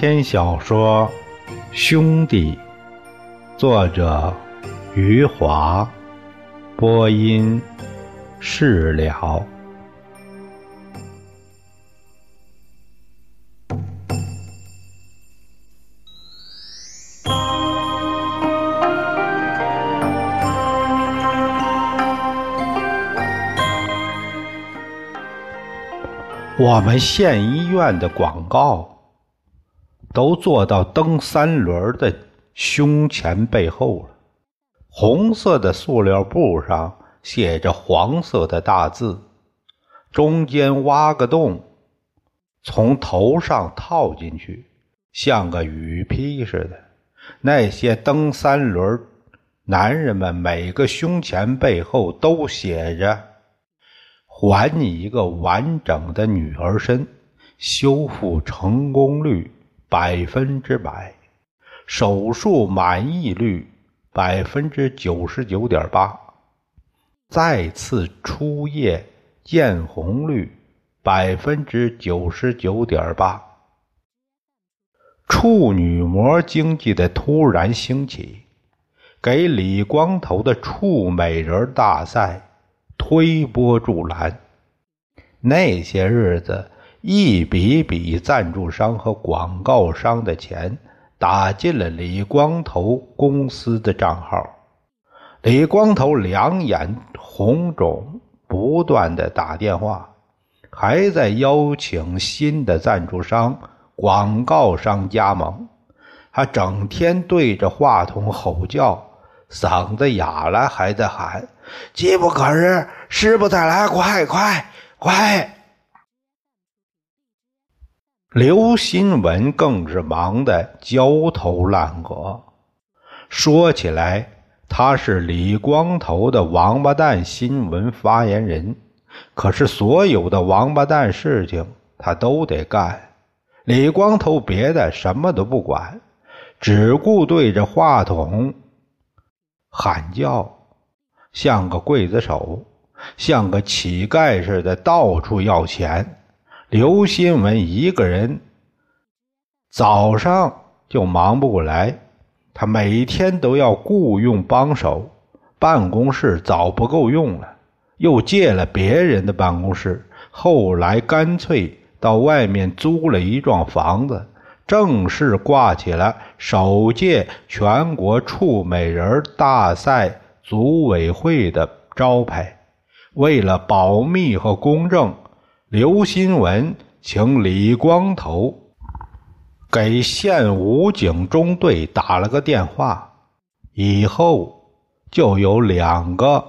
篇小说《兄弟》，作者余华，播音释了。我们县医院的广告都做到蹬三轮的胸前背后了。红色的塑料布上写着黄色的大字，中间挖个洞，从头上套进去，像个雨披似的。那些蹬三轮男人们每个胸前背后都写着。还你一个完整的女儿身，修复成功率百分之百，手术满意率百分之九十九点八，再次出液见红率百分之九十九点八，处女膜经济的突然兴起，给李光头的处美人大赛。推波助澜，那些日子，一笔笔赞助商和广告商的钱打进了李光头公司的账号。李光头两眼红肿，不断的打电话，还在邀请新的赞助商、广告商加盟。他整天对着话筒吼叫。嗓子哑了，还在喊：“机不可失，失不再来，快快快！”刘新文更是忙得焦头烂额。说起来，他是李光头的王八蛋新闻发言人，可是所有的王八蛋事情他都得干。李光头别的什么都不管，只顾对着话筒。喊叫，像个刽子手，像个乞丐似的，到处要钱。刘新文一个人早上就忙不过来，他每天都要雇佣帮手，办公室早不够用了，又借了别人的办公室，后来干脆到外面租了一幢房子。正式挂起了首届全国处美人大赛组委会的招牌。为了保密和公正，刘新文请李光头给县武警中队打了个电话，以后就有两个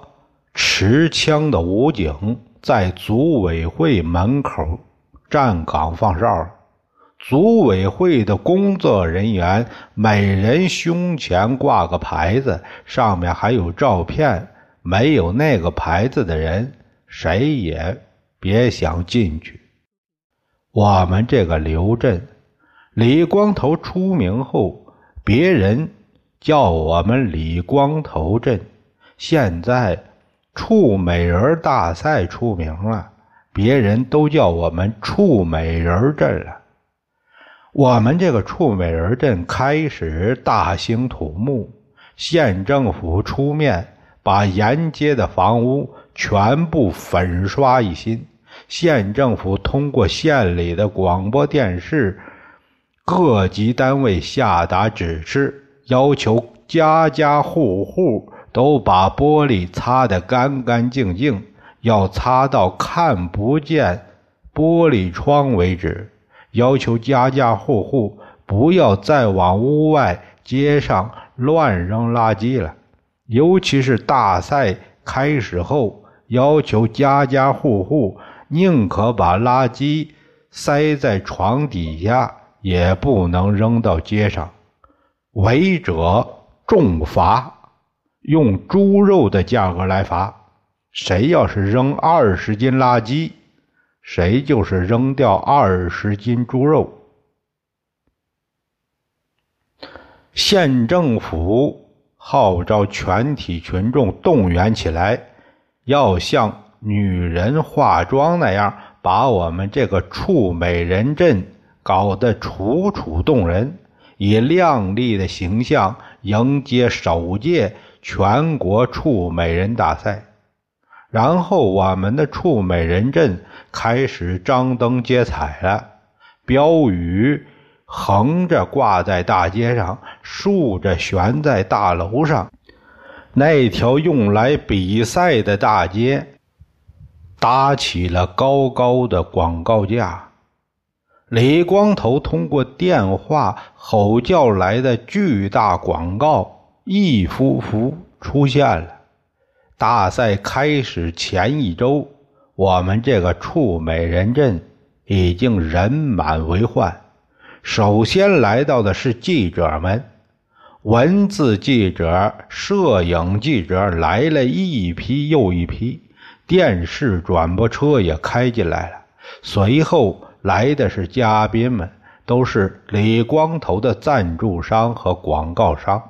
持枪的武警在组委会门口站岗放哨。组委会的工作人员每人胸前挂个牌子，上面还有照片。没有那个牌子的人，谁也别想进去。我们这个刘镇，李光头出名后，别人叫我们李光头镇。现在处美人大赛出名了，别人都叫我们处美人镇了。我们这个处美人镇开始大兴土木，县政府出面把沿街的房屋全部粉刷一新。县政府通过县里的广播电视、各级单位下达指示，要求家家户户都把玻璃擦得干干净净，要擦到看不见玻璃窗为止。要求家家户户不要再往屋外、街上乱扔垃圾了，尤其是大赛开始后，要求家家户户宁可把垃圾塞在床底下，也不能扔到街上，违者重罚，用猪肉的价格来罚。谁要是扔二十斤垃圾，谁就是扔掉二十斤猪肉。县政府号召全体群众动员起来，要向女人化妆那样，把我们这个处美人镇搞得楚楚动人，以靓丽的形象迎接首届全国处美人大赛。然后，我们的处美人阵开始张灯结彩了，标语横着挂在大街上，竖着悬在大楼上。那条用来比赛的大街搭起了高高的广告架。李光头通过电话吼叫来的巨大广告一幅幅出现了。大赛开始前一周，我们这个处美人镇已经人满为患。首先来到的是记者们，文字记者、摄影记者来了一批又一批，电视转播车也开进来了。随后来的是嘉宾们，都是李光头的赞助商和广告商。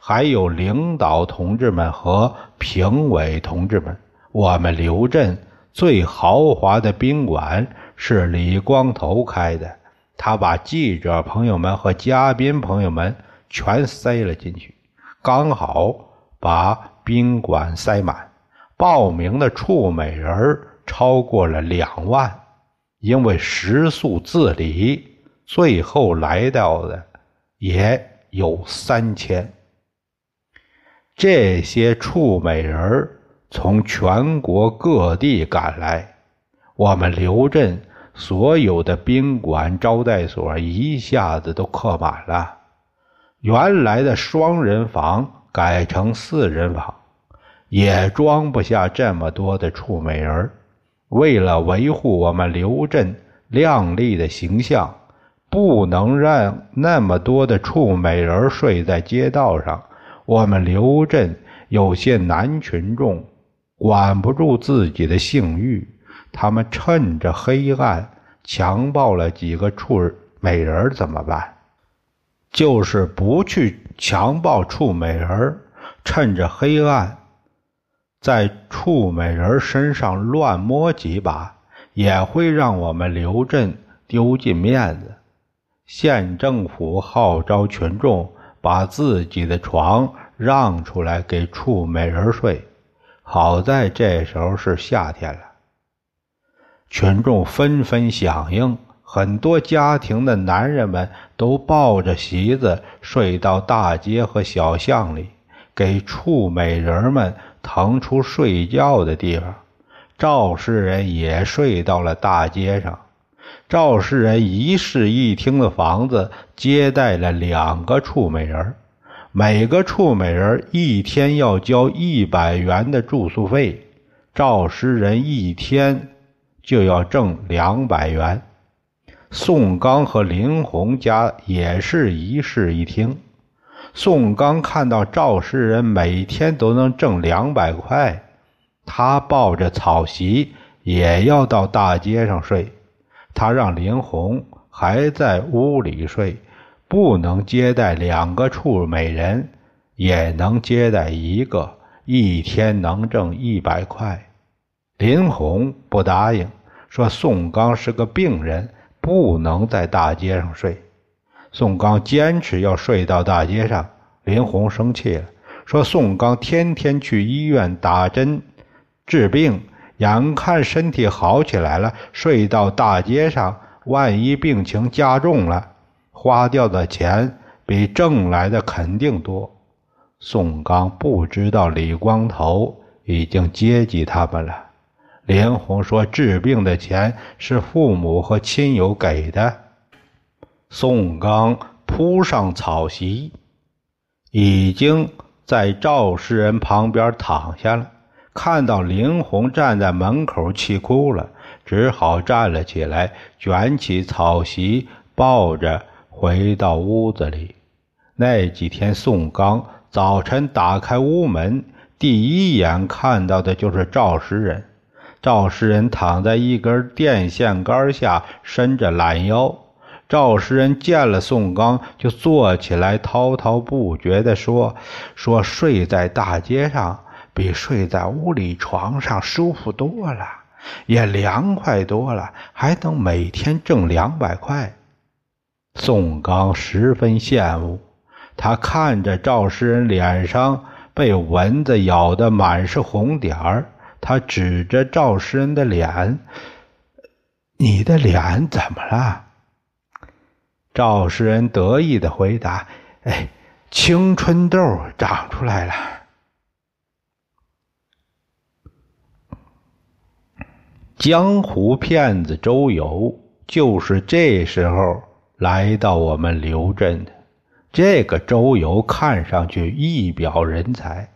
还有领导同志们和评委同志们，我们刘镇最豪华的宾馆是李光头开的，他把记者朋友们和嘉宾朋友们全塞了进去，刚好把宾馆塞满。报名的处美人超过了两万，因为食宿自理，最后来到的也有三千。这些处美人从全国各地赶来，我们刘镇所有的宾馆招待所一下子都客满了。原来的双人房改成四人房，也装不下这么多的处美人为了维护我们刘镇靓丽的形象，不能让那么多的处美人睡在街道上。我们刘镇有些男群众管不住自己的性欲，他们趁着黑暗强暴了几个处美人，怎么办？就是不去强暴处美人，趁着黑暗在处美人身上乱摸几把，也会让我们刘镇丢尽面子。县政府号召群众。把自己的床让出来给处美人睡，好在这时候是夏天了，群众纷纷响应，很多家庭的男人们都抱着席子睡到大街和小巷里，给处美人们腾出睡觉的地方。赵世人也睡到了大街上。赵世人一室一厅的房子接待了两个处美人，每个处美人一天要交一百元的住宿费，赵世人一天就要挣两百元。宋刚和林红家也是一室一厅，宋刚看到赵世人每天都能挣两百块，他抱着草席也要到大街上睡。他让林红还在屋里睡，不能接待两个处美人，也能接待一个，一天能挣一百块。林红不答应，说宋刚是个病人，不能在大街上睡。宋刚坚持要睡到大街上，林红生气了，说宋刚天天去医院打针治病。眼看身体好起来了，睡到大街上，万一病情加重了，花掉的钱比挣来的肯定多。宋刚不知道李光头已经接济他们了。林红说：“治病的钱是父母和亲友给的。”宋刚铺上草席，已经在赵氏人旁边躺下了。看到林红站在门口气哭了，只好站了起来，卷起草席，抱着回到屋子里。那几天，宋刚早晨打开屋门，第一眼看到的就是赵诗人。赵诗人躺在一根电线杆下，伸着懒腰。赵诗人见了宋刚，就坐起来，滔滔不绝地说：“说睡在大街上。”比睡在屋里床上舒服多了，也凉快多了，还能每天挣两百块。宋刚十分羡慕，他看着赵诗人脸上被蚊子咬得满是红点儿，他指着赵诗人的脸：“你的脸怎么了？”赵诗人得意的回答：“哎，青春痘长出来了。”江湖骗子周游就是这时候来到我们刘镇的。这个周游看上去一表人才。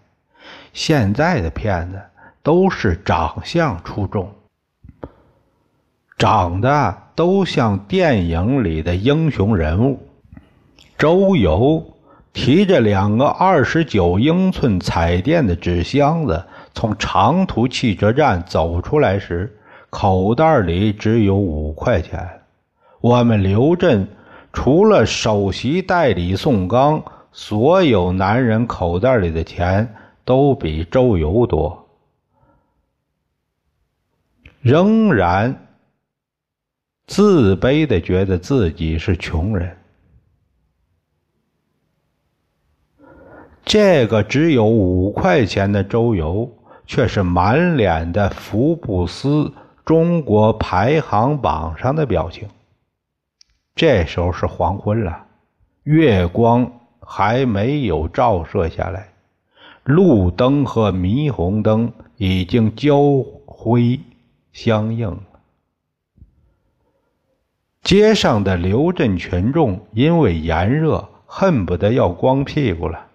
现在的骗子都是长相出众，长得都像电影里的英雄人物。周游提着两个二十九英寸彩电的纸箱子从长途汽车站走出来时。口袋里只有五块钱。我们刘镇除了首席代理宋刚，所有男人口袋里的钱都比周游多，仍然自卑的觉得自己是穷人。这个只有五块钱的周游，却是满脸的福布斯。中国排行榜上的表情。这时候是黄昏了，月光还没有照射下来，路灯和霓虹灯已经交辉相映。街上的刘镇群众因为炎热，恨不得要光屁股了。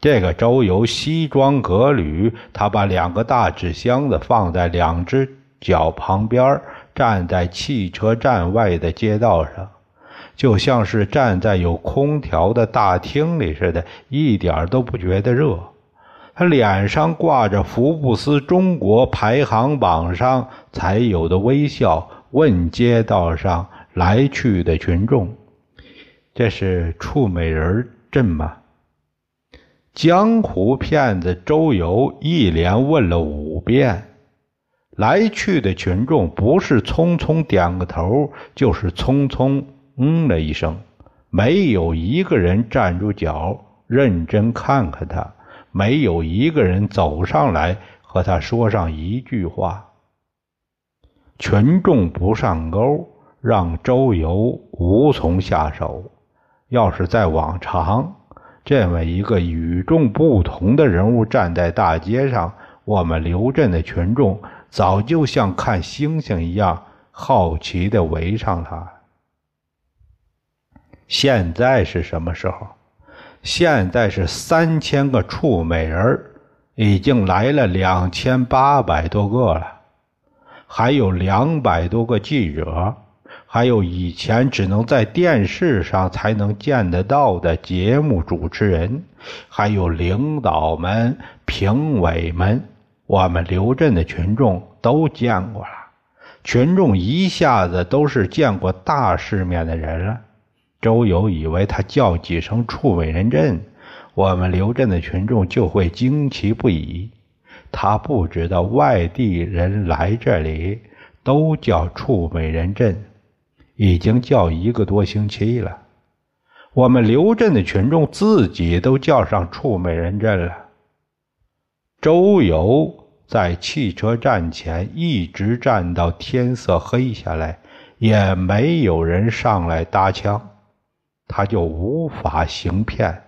这个周游西装革履，他把两个大纸箱子放在两只。脚旁边站在汽车站外的街道上，就像是站在有空调的大厅里似的，一点都不觉得热。他脸上挂着福布斯中国排行榜上才有的微笑，问街道上来去的群众：“这是处美人镇吗？”江湖骗子周游一连问了五遍。来去的群众不是匆匆点个头，就是匆匆嗯了一声，没有一个人站住脚认真看看他，没有一个人走上来和他说上一句话。群众不上钩，让周游无从下手。要是在往常，这么一个与众不同的人物站在大街上，我们刘镇的群众。早就像看星星一样好奇的围上他。现在是什么时候？现在是三千个处美人已经来了两千八百多个了，还有两百多个记者，还有以前只能在电视上才能见得到的节目主持人，还有领导们、评委们。我们刘镇的群众都见过了，群众一下子都是见过大世面的人了。周游以为他叫几声“处美人镇”，我们刘镇的群众就会惊奇不已。他不知道外地人来这里都叫“处美人镇”，已经叫一个多星期了。我们刘镇的群众自己都叫上“处美人镇”了。周游在汽车站前一直站到天色黑下来，也没有人上来搭腔，他就无法行骗。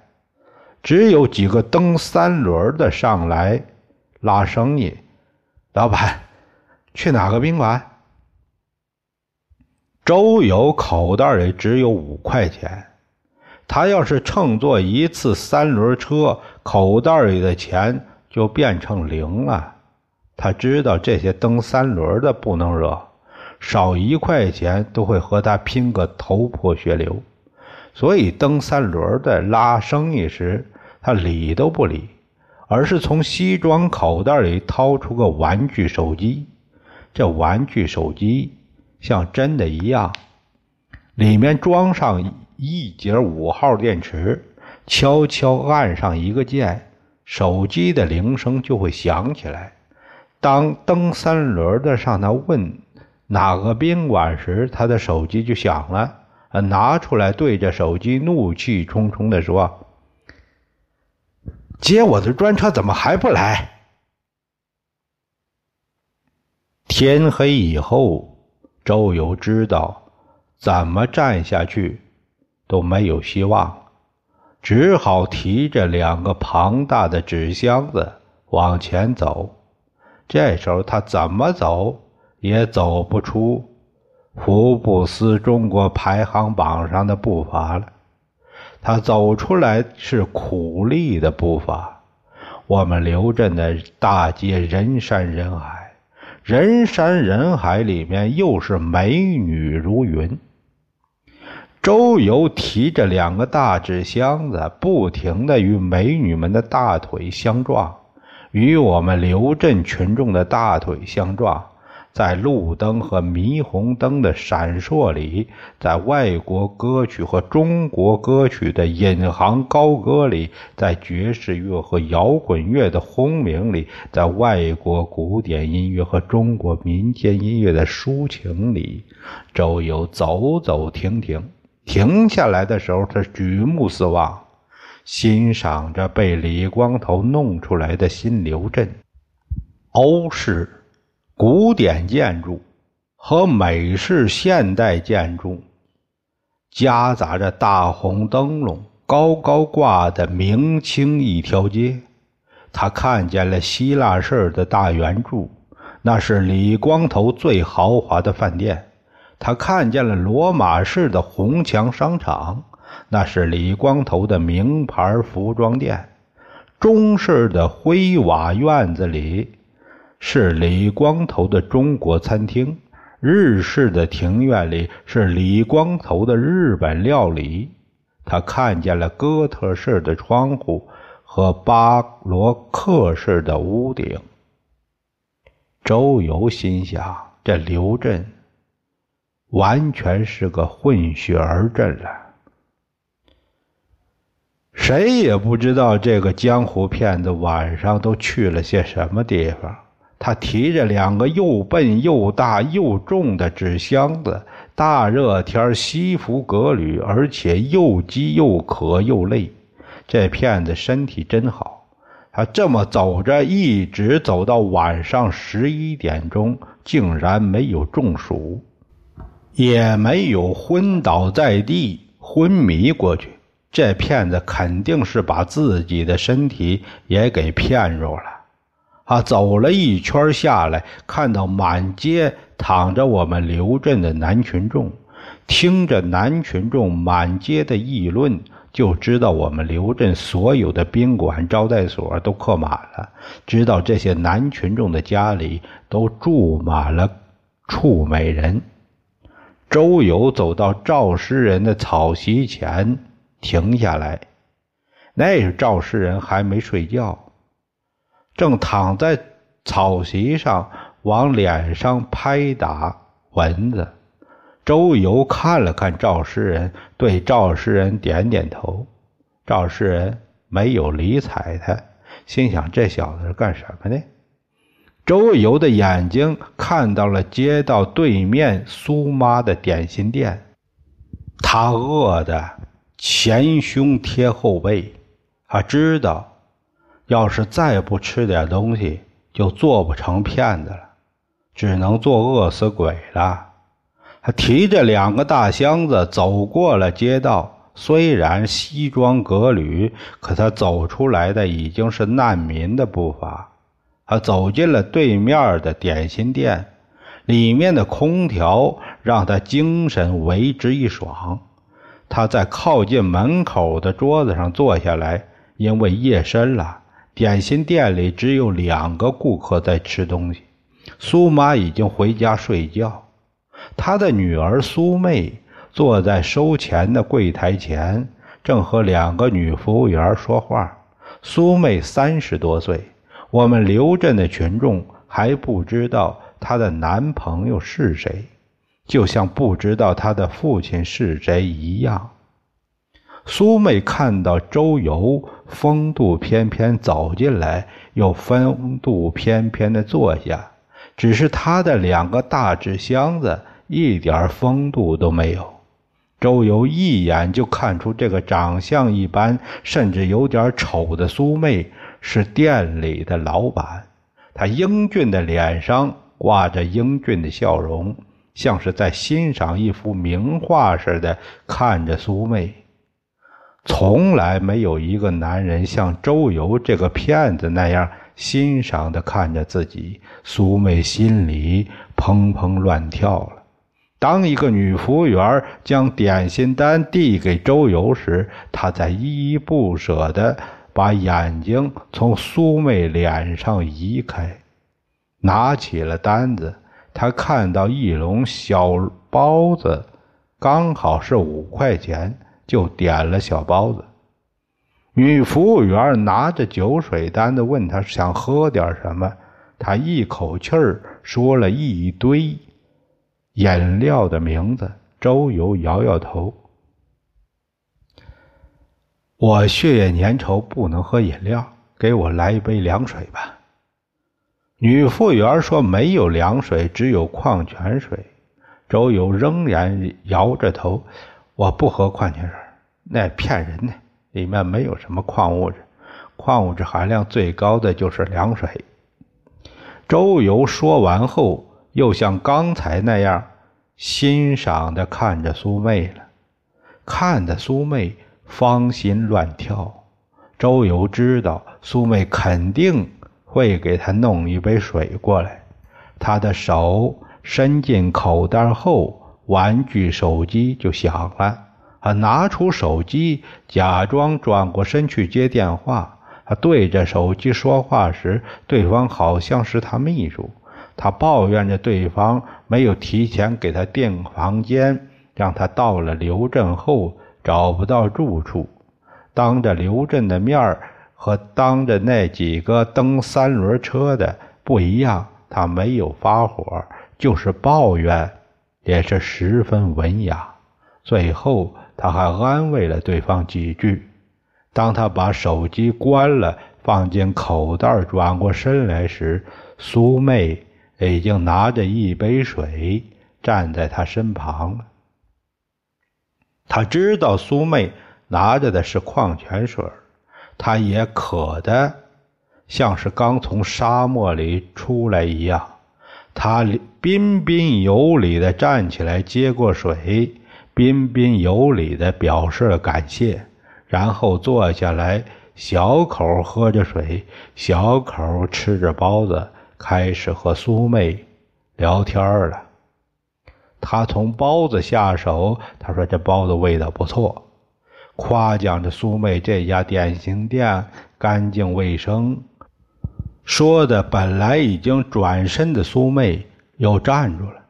只有几个蹬三轮的上来拉生意。老板，去哪个宾馆？周游口袋里只有五块钱，他要是乘坐一次三轮车，口袋里的钱。就变成零了。他知道这些蹬三轮的不能惹，少一块钱都会和他拼个头破血流。所以蹬三轮的拉生意时，他理都不理，而是从西装口袋里掏出个玩具手机。这玩具手机像真的一样，里面装上一节五号电池，悄悄按上一个键。手机的铃声就会响起来。当蹬三轮的上他问哪个宾馆时，他的手机就响了。拿出来对着手机，怒气冲冲地说：“接我的专车怎么还不来？”天黑以后，周游知道怎么站下去都没有希望，只好提着两个庞大的纸箱子往前走。这时候他怎么走也走不出福布斯中国排行榜上的步伐了。他走出来是苦力的步伐。我们刘镇的大街人山人海，人山人海里面又是美女如云。周游提着两个大纸箱子，不停的与美女们的大腿相撞。与我们刘镇群众的大腿相撞，在路灯和霓虹灯的闪烁里，在外国歌曲和中国歌曲的引吭高歌里，在爵士乐和摇滚乐的轰鸣里，在外国古典音乐和中国民间音乐的抒情里，周游走走停停，停下来的时候，他举目四望。欣赏着被李光头弄出来的新刘镇，欧式古典建筑和美式现代建筑夹杂着大红灯笼高高挂的明清一条街。他看见了希腊式的大圆柱，那是李光头最豪华的饭店。他看见了罗马式的红墙商场。那是李光头的名牌服装店，中式的灰瓦院子里是李光头的中国餐厅，日式的庭院里是李光头的日本料理。他看见了哥特式的窗户和巴罗克式的屋顶。周游心想：这刘镇完全是个混血儿镇了。谁也不知道这个江湖骗子晚上都去了些什么地方。他提着两个又笨又大又重的纸箱子，大热天西服革履，而且又饥又渴又累。这骗子身体真好，他这么走着，一直走到晚上十一点钟，竟然没有中暑，也没有昏倒在地、昏迷过去。这骗子肯定是把自己的身体也给骗住了。啊，走了一圈下来，看到满街躺着我们刘镇的男群众，听着男群众满街的议论，就知道我们刘镇所有的宾馆、招待所都客满了。知道这些男群众的家里都住满了处美人。周游走到赵诗人的草席前。停下来，那时赵诗人还没睡觉，正躺在草席上往脸上拍打蚊子。周游看了看赵诗人，对赵诗人点点头。赵诗人没有理睬他，心想这小子是干什么的？周游的眼睛看到了街道对面苏妈的点心店，他饿的。前胸贴后背，他知道，要是再不吃点东西，就做不成骗子了，只能做饿死鬼了。他提着两个大箱子走过了街道，虽然西装革履，可他走出来的已经是难民的步伐。他走进了对面的点心店，里面的空调让他精神为之一爽。他在靠近门口的桌子上坐下来，因为夜深了，点心店里只有两个顾客在吃东西。苏妈已经回家睡觉，她的女儿苏妹坐在收钱的柜台前，正和两个女服务员说话。苏妹三十多岁，我们刘镇的群众还不知道她的男朋友是谁。就像不知道她的父亲是谁一样。苏妹看到周游风度翩翩走进来，又风度翩翩的坐下，只是他的两个大纸箱子一点风度都没有。周游一眼就看出这个长相一般，甚至有点丑的苏妹是店里的老板。他英俊的脸上挂着英俊的笑容，像是在欣赏一幅名画似的看着苏妹。从来没有一个男人像周游这个骗子那样欣赏的看着自己。苏妹心里砰砰乱跳了。当一个女服务员将点心单递给周游时，他在依依不舍地把眼睛从苏妹脸上移开，拿起了单子。他看到一笼小包子，刚好是五块钱，就点了小包子。女服务员拿着酒水单子问她想喝点什么，她一口气儿说了一堆。饮料的名字，周游摇摇头。我血液粘稠，不能喝饮料，给我来一杯凉水吧。女服务员说：“没有凉水，只有矿泉水。”周游仍然摇着头：“我不喝矿泉水，那骗人的，里面没有什么矿物质，矿物质含量最高的就是凉水。”周游说完后。又像刚才那样欣赏的看着苏妹了，看得苏妹芳心乱跳。周游知道苏妹肯定会给他弄一杯水过来，他的手伸进口袋后，玩具手机就响了。他拿出手机，假装转过身去接电话。他对着手机说话时，对方好像是他秘书。他抱怨着对方没有提前给他订房间，让他到了刘镇后找不到住处。当着刘镇的面儿和当着那几个蹬三轮车的不一样，他没有发火，就是抱怨，也是十分文雅。最后他还安慰了对方几句。当他把手机关了，放进口袋，转过身来时，苏妹。已经拿着一杯水站在他身旁。他知道苏妹拿着的是矿泉水，他也渴的像是刚从沙漠里出来一样。他彬彬有礼地站起来接过水，彬彬有礼地表示了感谢，然后坐下来，小口喝着水，小口吃着包子。开始和苏妹聊天了。他从包子下手，他说：“这包子味道不错。”夸奖着苏妹这家点心店干净卫生。说的本来已经转身的苏妹又站住了。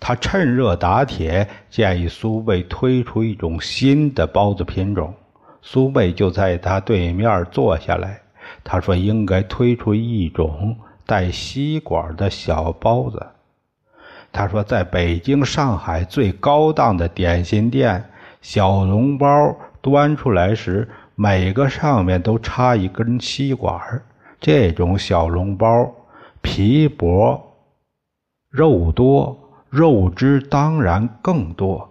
他趁热打铁，建议苏妹推出一种新的包子品种。苏妹就在他对面坐下来。他说：“应该推出一种。”带吸管的小包子，他说，在北京、上海最高档的点心店，小笼包端出来时，每个上面都插一根吸管。这种小笼包皮薄，肉多，肉汁当然更多。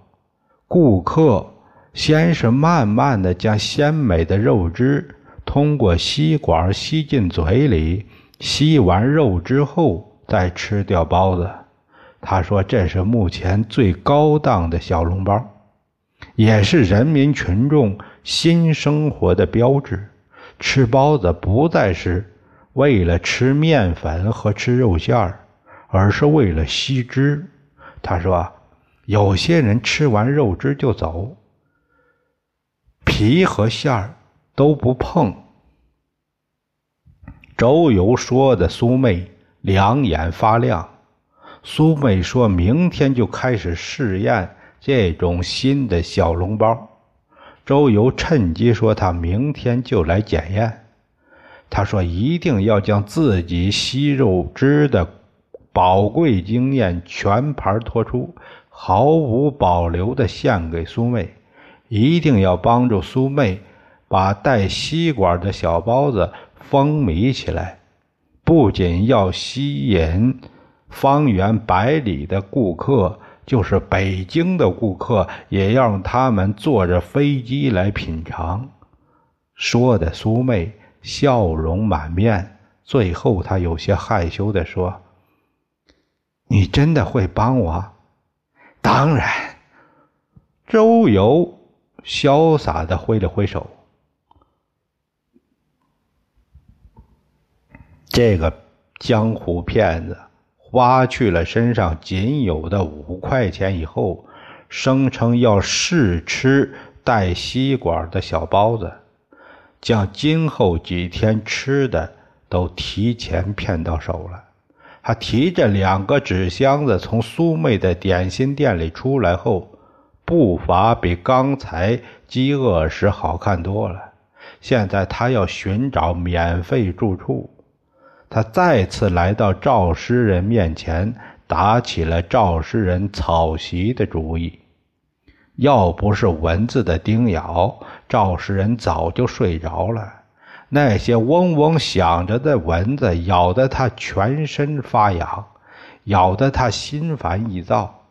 顾客先是慢慢的将鲜美的肉汁通过吸管吸进嘴里。吸完肉之后再吃掉包子，他说这是目前最高档的小笼包，也是人民群众新生活的标志。吃包子不再是为了吃面粉和吃肉馅儿，而是为了吸汁。他说，有些人吃完肉汁就走，皮和馅儿都不碰。周游说的，苏妹两眼发亮。苏妹说明天就开始试验这种新的小笼包。周游趁机说他明天就来检验。他说一定要将自己吸肉汁的宝贵经验全盘托出，毫无保留地献给苏妹。一定要帮助苏妹把带吸管的小包子。风靡起来，不仅要吸引方圆百里的顾客，就是北京的顾客，也要让他们坐着飞机来品尝。说的苏妹笑容满面，最后他有些害羞地说：“你真的会帮我？”“当然。”周游潇洒地挥了挥手。这个江湖骗子。花去了身上仅有的五块钱以后，声称要试吃带吸管的小包子，将今后几天吃的都提前骗到手了。他提着两个纸箱子从苏妹的点心店里出来后，步伐比刚才饥饿时好看多了。现在他要寻找免费住处。他再次来到赵诗人面前，打起了赵诗人草席的主意。要不是蚊子的叮咬，赵诗人早就睡着了。那些嗡嗡响着的蚊子咬得他全身发痒，咬得他心烦意躁。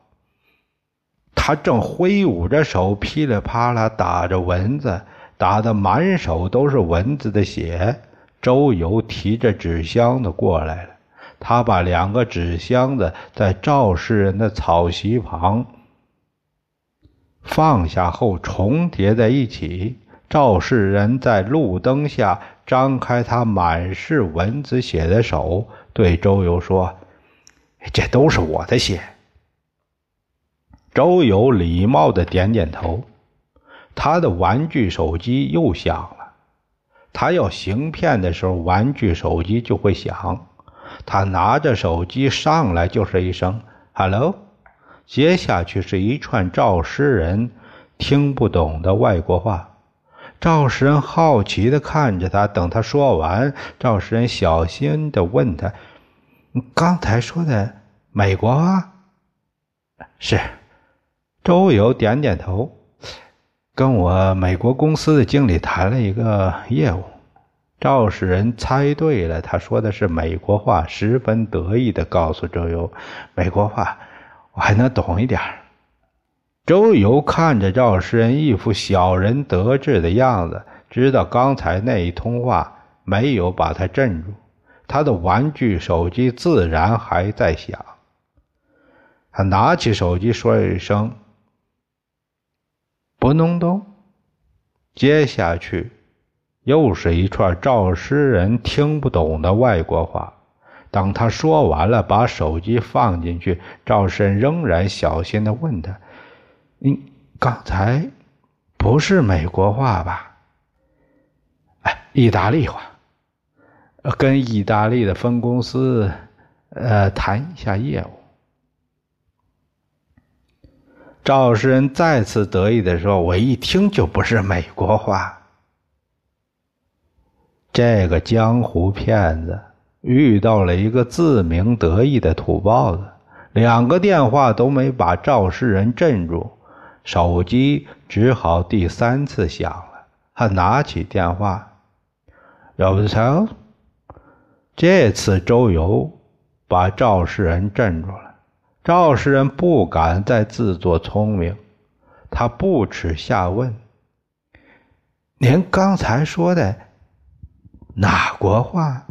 他正挥舞着手，噼里啪啦打着蚊子，打得满手都是蚊子的血。周游提着纸箱子过来了，他把两个纸箱子在赵世人的草席旁放下后重叠在一起。赵世人在路灯下张开他满是蚊子血的手，对周游说：“这都是我的血。”周游礼貌的点点头，他的玩具手机又响了。他要行骗的时候，玩具手机就会响。他拿着手机上来就是一声 “hello”，接下去是一串赵诗人听不懂的外国话。赵诗人好奇地看着他，等他说完，赵诗人小心地问他：“刚才说的美国话？”“是。”周游点点头。跟我美国公司的经理谈了一个业务，赵世仁猜对了，他说的是美国话，十分得意地告诉周游：“美国话我还能懂一点。”周游看着赵世仁一副小人得志的样子，知道刚才那一通话没有把他镇住，他的玩具手机自然还在响。他拿起手机说一声。不弄懂，接下去又是一串赵诗人听不懂的外国话。当他说完了，把手机放进去，赵诗人仍然小心的问他：“你刚才不是美国话吧？”“哎，意大利话，跟意大利的分公司呃谈一下业务。”赵世仁再次得意地说：“我一听就不是美国话。”这个江湖骗子遇到了一个自鸣得意的土包子，两个电话都没把赵世仁镇住，手机只好第三次响了。他拿起电话：“要不成？”这次周游把赵世仁镇住了。赵世仁不敢再自作聪明，他不耻下问：“您刚才说的哪国话？”